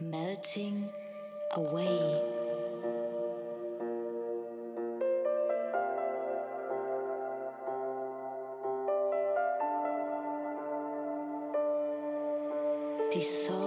Melting away. dissolve